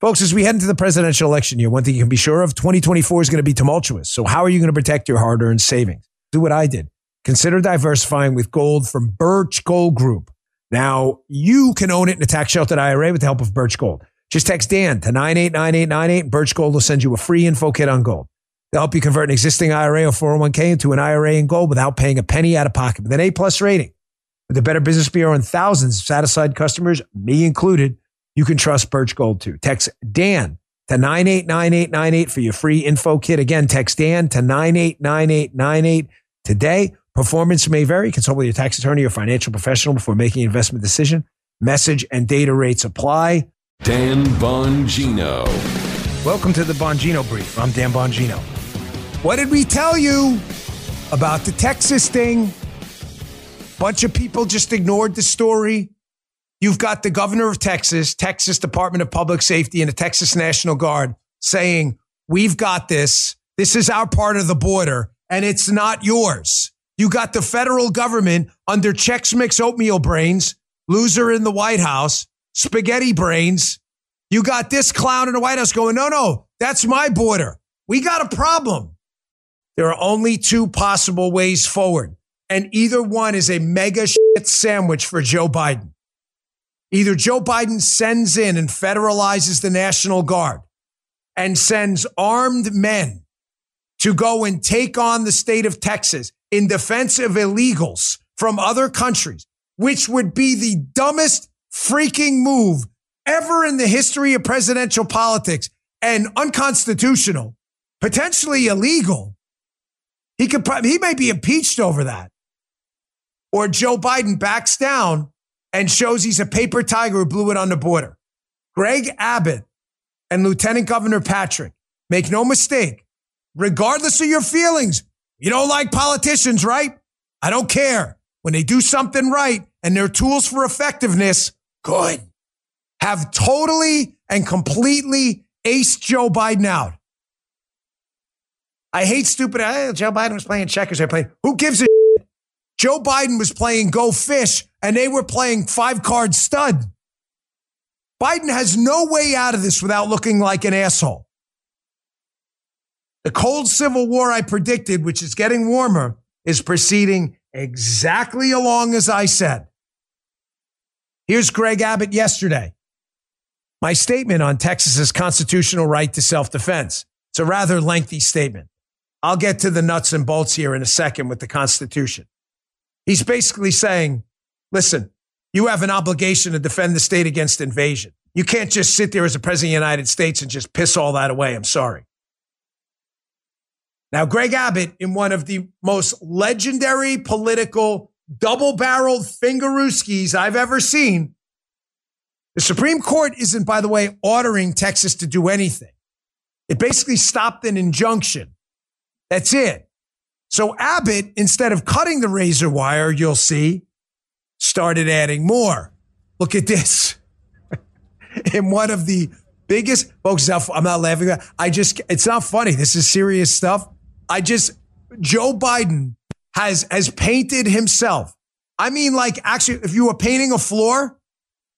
Folks, as we head into the presidential election year, one thing you can be sure of 2024 is going to be tumultuous. So, how are you going to protect your hard earned savings? Do what I did. Consider diversifying with gold from Birch Gold Group. Now, you can own it in a tax sheltered IRA with the help of Birch Gold. Just text Dan to 989898. Birch Gold will send you a free info kit on gold. They'll help you convert an existing IRA or 401k into an IRA in gold without paying a penny out of pocket with an A plus rating. With the Better Business Bureau and thousands of satisfied customers, me included, you can trust Birch Gold too. Text Dan to 989898 for your free info kit. Again, text Dan to 989898 today. Performance may vary. Consult with your tax attorney or financial professional before making an investment decision. Message and data rates apply. Dan Bongino. Welcome to the Bongino Brief. I'm Dan Bongino. What did we tell you about the Texas thing? Bunch of people just ignored the story. You've got the governor of Texas, Texas Department of Public Safety, and the Texas National Guard saying, We've got this. This is our part of the border, and it's not yours. You got the federal government under Chex Mix oatmeal brains, loser in the White House, spaghetti brains. You got this clown in the White House going, no, no, that's my border. We got a problem. There are only two possible ways forward, and either one is a mega shit sandwich for Joe Biden. Either Joe Biden sends in and federalizes the National Guard and sends armed men to go and take on the state of Texas in defense of illegals from other countries, which would be the dumbest freaking move ever in the history of presidential politics and unconstitutional, potentially illegal. He could he may be impeached over that. Or Joe Biden backs down and shows he's a paper tiger who blew it on the border. Greg Abbott and Lieutenant Governor Patrick, make no mistake, regardless of your feelings, you don't like politicians, right? I don't care. When they do something right and their tools for effectiveness, good. Have totally and completely aced Joe Biden out. I hate stupid. Joe Biden was playing checkers. I playing. Who gives a? Joe Biden was playing Go Fish and they were playing five card stud. Biden has no way out of this without looking like an asshole. The cold civil war I predicted, which is getting warmer, is proceeding exactly along as I said. Here's Greg Abbott yesterday. My statement on Texas's constitutional right to self defense. It's a rather lengthy statement. I'll get to the nuts and bolts here in a second with the Constitution. He's basically saying, listen, you have an obligation to defend the state against invasion. You can't just sit there as a president of the United States and just piss all that away. I'm sorry. Now, Greg Abbott, in one of the most legendary political double barreled fingerooskies I've ever seen, the Supreme Court isn't, by the way, ordering Texas to do anything. It basically stopped an injunction. That's it. So Abbott, instead of cutting the razor wire, you'll see, started adding more. Look at this. in one of the biggest, folks, I'm not laughing. I just, it's not funny. This is serious stuff. I just Joe Biden has has painted himself. I mean, like actually, if you were painting a floor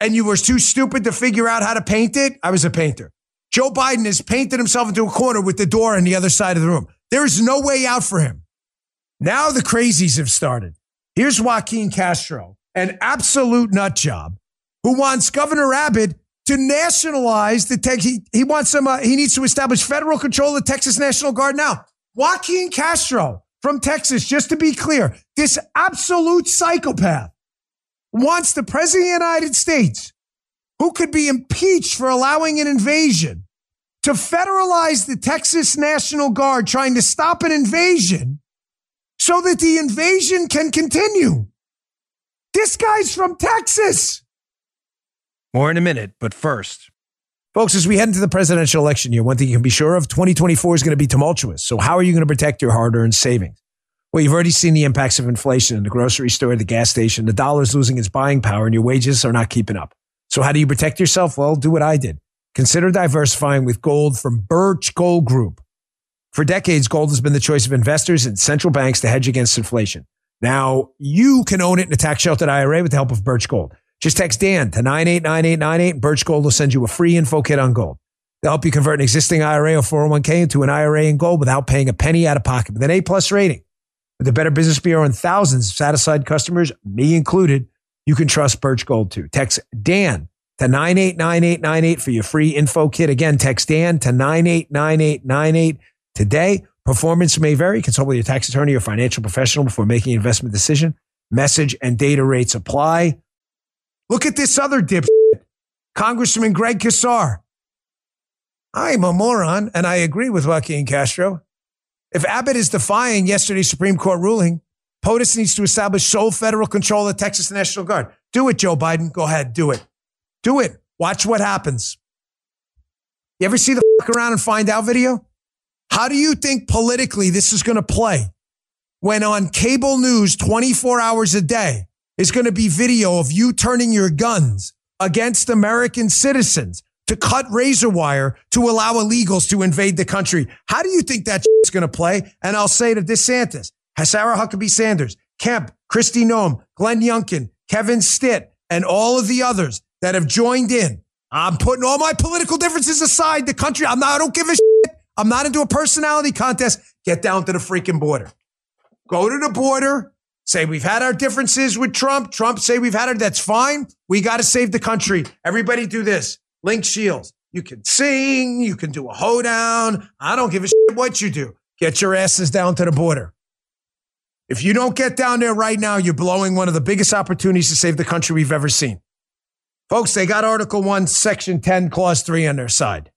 and you were too stupid to figure out how to paint it, I was a painter. Joe Biden has painted himself into a corner with the door on the other side of the room. There is no way out for him. Now the crazies have started. Here's Joaquin Castro, an absolute nut job, who wants Governor Abbott to nationalize the Texas. He, he wants some. Uh, he needs to establish federal control of the Texas National Guard now. Joaquin Castro from Texas, just to be clear, this absolute psychopath wants the president of the United States, who could be impeached for allowing an invasion, to federalize the Texas National Guard trying to stop an invasion so that the invasion can continue. This guy's from Texas. More in a minute, but first. Folks, as we head into the presidential election year, one thing you can be sure of 2024 is going to be tumultuous. So, how are you going to protect your hard earned savings? Well, you've already seen the impacts of inflation in the grocery store, the gas station. The dollar's losing its buying power and your wages are not keeping up. So, how do you protect yourself? Well, do what I did. Consider diversifying with gold from Birch Gold Group. For decades, gold has been the choice of investors and central banks to hedge against inflation. Now, you can own it in a tax sheltered IRA with the help of Birch Gold. Just text Dan to 989898. Birch Gold will send you a free info kit on gold. They'll help you convert an existing IRA or 401k into an IRA in gold without paying a penny out of pocket. With an A plus rating, with the Better Business Bureau and thousands of satisfied customers, me included, you can trust Birch Gold too. Text Dan to 989898 for your free info kit. Again, text Dan to 989898 today. Performance may vary. Consult with your tax attorney or financial professional before making an investment decision. Message and data rates apply. Look at this other dipshit. Congressman Greg Casar. I'm a moron, and I agree with Joaquin Castro. If Abbott is defying yesterday's Supreme Court ruling, POTUS needs to establish sole federal control of the Texas National Guard. Do it, Joe Biden. Go ahead, do it. Do it. Watch what happens. You ever see the fuck around and find out video? How do you think politically this is going to play when on cable news 24 hours a day is going to be video of you turning your guns against American citizens to cut razor wire to allow illegals to invade the country? How do you think that is going to play? And I'll say to DeSantis, Sarah Huckabee Sanders, Kemp, Kristi Noem, Glenn Youngkin, Kevin Stitt, and all of the others that have joined in. I'm putting all my political differences aside. The country, I'm not, I don't give a shit. I'm not into a personality contest. Get down to the freaking border. Go to the border. Say we've had our differences with Trump. Trump say we've had it. That's fine. We got to save the country. Everybody do this. Link Shields. You can sing. You can do a hoedown. I don't give a shit what you do. Get your asses down to the border. If you don't get down there right now, you're blowing one of the biggest opportunities to save the country we've ever seen. Folks, they got Article 1, Section 10, Clause 3 on their side.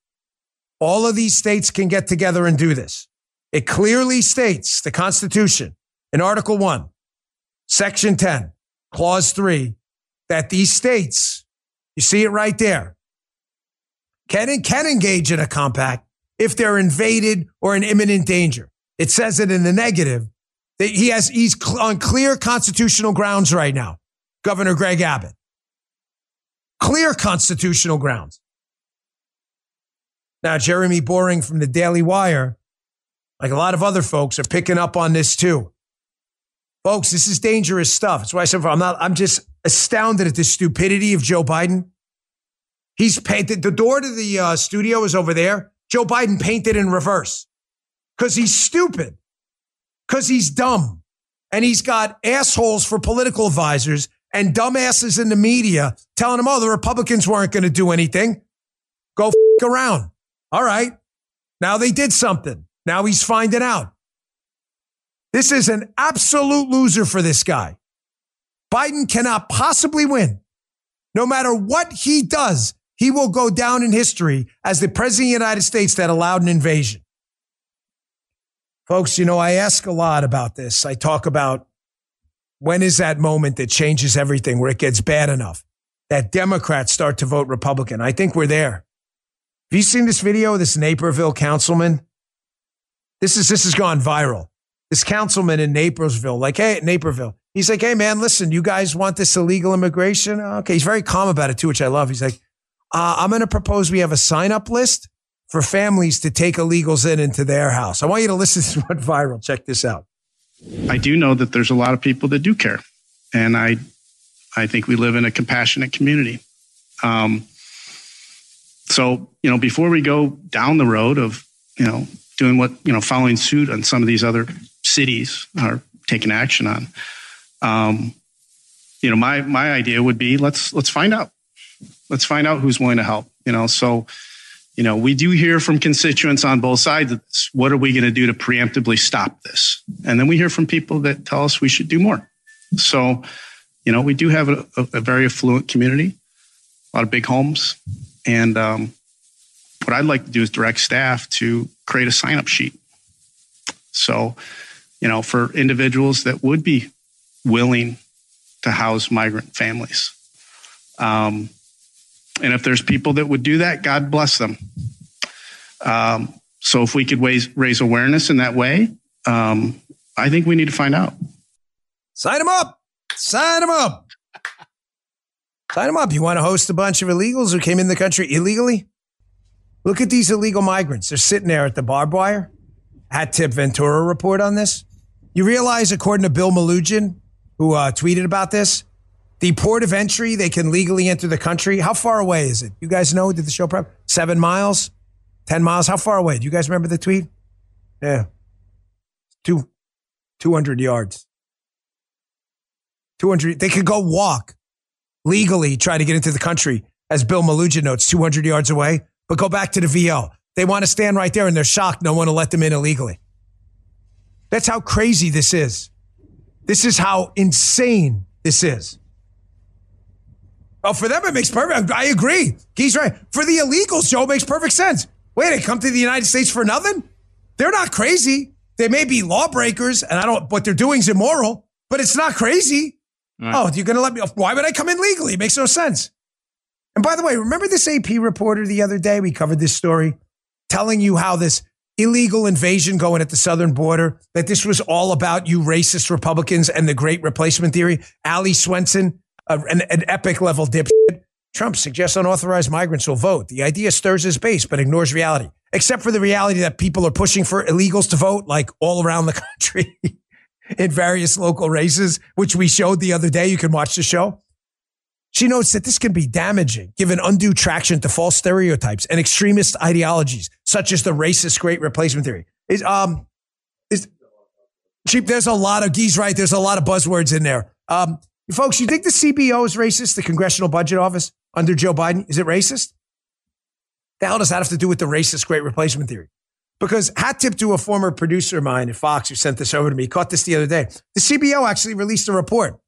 All of these states can get together and do this. It clearly states the Constitution in Article 1, Section 10, Clause 3, that these states, you see it right there, can, can engage in a compact if they're invaded or in imminent danger. It says it in the negative. That he has, he's on clear constitutional grounds right now, Governor Greg Abbott clear constitutional grounds. Now, Jeremy Boring from the Daily Wire, like a lot of other folks, are picking up on this too. Folks, this is dangerous stuff. That's why I said I'm not, I'm just astounded at the stupidity of Joe Biden. He's painted the door to the uh, studio is over there. Joe Biden painted in reverse because he's stupid, because he's dumb, and he's got assholes for political advisors and dumbasses in the media telling him, oh, the Republicans weren't going to do anything. Go f- around. All right. Now they did something. Now he's finding out. This is an absolute loser for this guy. Biden cannot possibly win. No matter what he does, he will go down in history as the president of the United States that allowed an invasion. Folks, you know, I ask a lot about this. I talk about when is that moment that changes everything where it gets bad enough that Democrats start to vote Republican? I think we're there. Have you seen this video of this Naperville councilman? This is this has gone viral. This councilman in Naperville, like, hey, Naperville. He's like, hey man, listen, you guys want this illegal immigration? Okay, he's very calm about it too, which I love. He's like, uh, I'm going to propose we have a sign up list for families to take illegals in into their house. I want you to listen to what viral. Check this out. I do know that there's a lot of people that do care, and I, I think we live in a compassionate community. Um, so you know, before we go down the road of you know doing what you know following suit on some of these other cities are taking action on, um, you know, my my idea would be let's let's find out, let's find out who's willing to help. You know, so you know, we do hear from constituents on both sides of this. What are we going to do to preemptively stop this? And then we hear from people that tell us we should do more. So, you know, we do have a, a very affluent community, a lot of big homes. And um, what I'd like to do is direct staff to create a sign up sheet. So, you know, for individuals that would be willing to house migrant families. Um, and if there's people that would do that, God bless them. Um, so if we could raise, raise awareness in that way, um, I think we need to find out. Sign them up. Sign them up. Sign them up. You want to host a bunch of illegals who came in the country illegally? Look at these illegal migrants. They're sitting there at the barbed wire. Hat tip Ventura report on this. You realize, according to Bill Melugin, who uh, tweeted about this, the port of entry, they can legally enter the country. How far away is it? You guys know? Did the show prep? Seven miles? 10 miles. How far away? Do you guys remember the tweet? Yeah. Two, 200 yards. 200. They could go walk legally, try to get into the country, as Bill Melugin notes, 200 yards away, but go back to the VO. They want to stand right there and they're shocked no one will let them in illegally. That's how crazy this is. This is how insane this is. Oh, for them, it makes perfect. I agree. He's right. For the illegals, Joe, makes perfect sense. Wait, they come to the United States for nothing? They're not crazy. They may be lawbreakers, and I don't. What they're doing is immoral, but it's not crazy. Right. Oh, you're going to let me? off? Why would I come in legally? It makes no sense. And by the way, remember this AP reporter the other day? We covered this story, telling you how this illegal invasion going at the southern border, that this was all about you racist Republicans and the great replacement theory. Ali Swenson, uh, an, an epic level dipshit. Trump suggests unauthorized migrants will vote. The idea stirs his base, but ignores reality, except for the reality that people are pushing for illegals to vote, like all around the country in various local races, which we showed the other day. You can watch the show. She notes that this can be damaging, given undue traction to false stereotypes and extremist ideologies, such as the racist great replacement theory. Is um is cheap? There's a lot of geese, right? There's a lot of buzzwords in there. Um, Folks, you think the CBO is racist, the Congressional Budget Office under Joe Biden? Is it racist? The hell does that have to do with the racist great replacement theory? Because hat tip to a former producer of mine at Fox who sent this over to me, caught this the other day. The CBO actually released a report.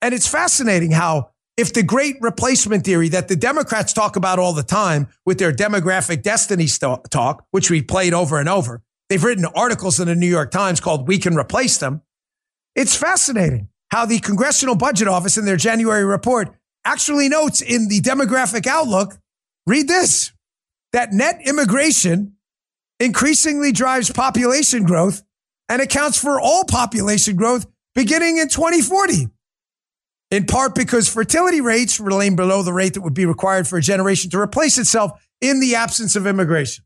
And it's fascinating how if the great replacement theory that the Democrats talk about all the time with their demographic destiny st- talk, which we played over and over, they've written articles in the New York Times called We Can Replace Them. It's fascinating how the Congressional Budget Office in their January report actually notes in the demographic outlook read this that net immigration increasingly drives population growth and accounts for all population growth beginning in 2040. In part because fertility rates remain below the rate that would be required for a generation to replace itself in the absence of immigration.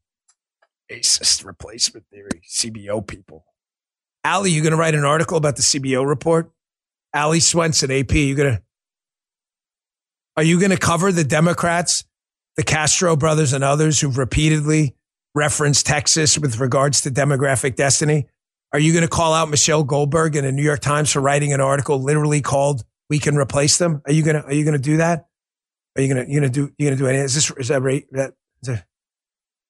Racist replacement theory, CBO people. Ali, you going to write an article about the CBO report? Ali Swenson, AP, you gonna are you gonna cover the Democrats, the Castro brothers and others who've repeatedly referenced Texas with regards to demographic destiny? Are you going to call out Michelle Goldberg in the New York Times for writing an article literally called "We Can Replace Them"? Are you going to Are you going to do that? Are you going to you going to do you going to do anything? Is this is that right? That, is that,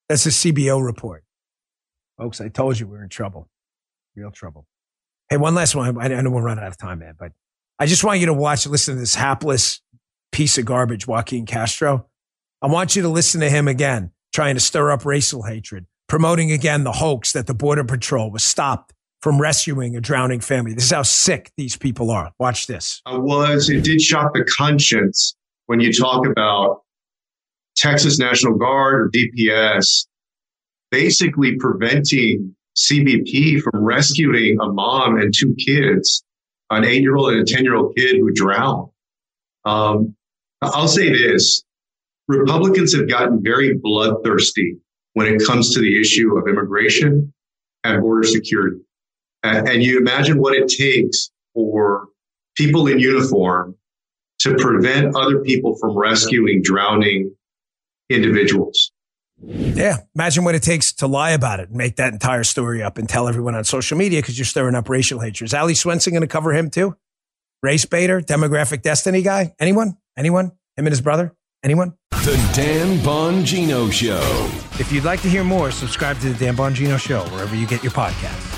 that's a CBO report, folks. I told you we we're in trouble, real trouble. Hey, one last one. I, know we're running out of time, man, but I just want you to watch, listen to this hapless piece of garbage, Joaquin Castro. I want you to listen to him again, trying to stir up racial hatred, promoting again the hoax that the Border Patrol was stopped from rescuing a drowning family. This is how sick these people are. Watch this. I was, it did shock the conscience when you talk about Texas National Guard or DPS basically preventing CBP from rescuing a mom and two kids, an eight year old and a 10 year old kid who drowned. Um, I'll say this Republicans have gotten very bloodthirsty when it comes to the issue of immigration and border security. And, you imagine what it takes for people in uniform to prevent other people from rescuing drowning individuals. Yeah. Imagine what it takes to lie about it and make that entire story up and tell everyone on social media because you're stirring up racial hatred. Is Ali Swenson going to cover him too? Race baiter, demographic destiny guy? Anyone? Anyone? Him and his brother? Anyone? The Dan Bongino Show. If you'd like to hear more, subscribe to the Dan Bongino Show wherever you get your podcasts.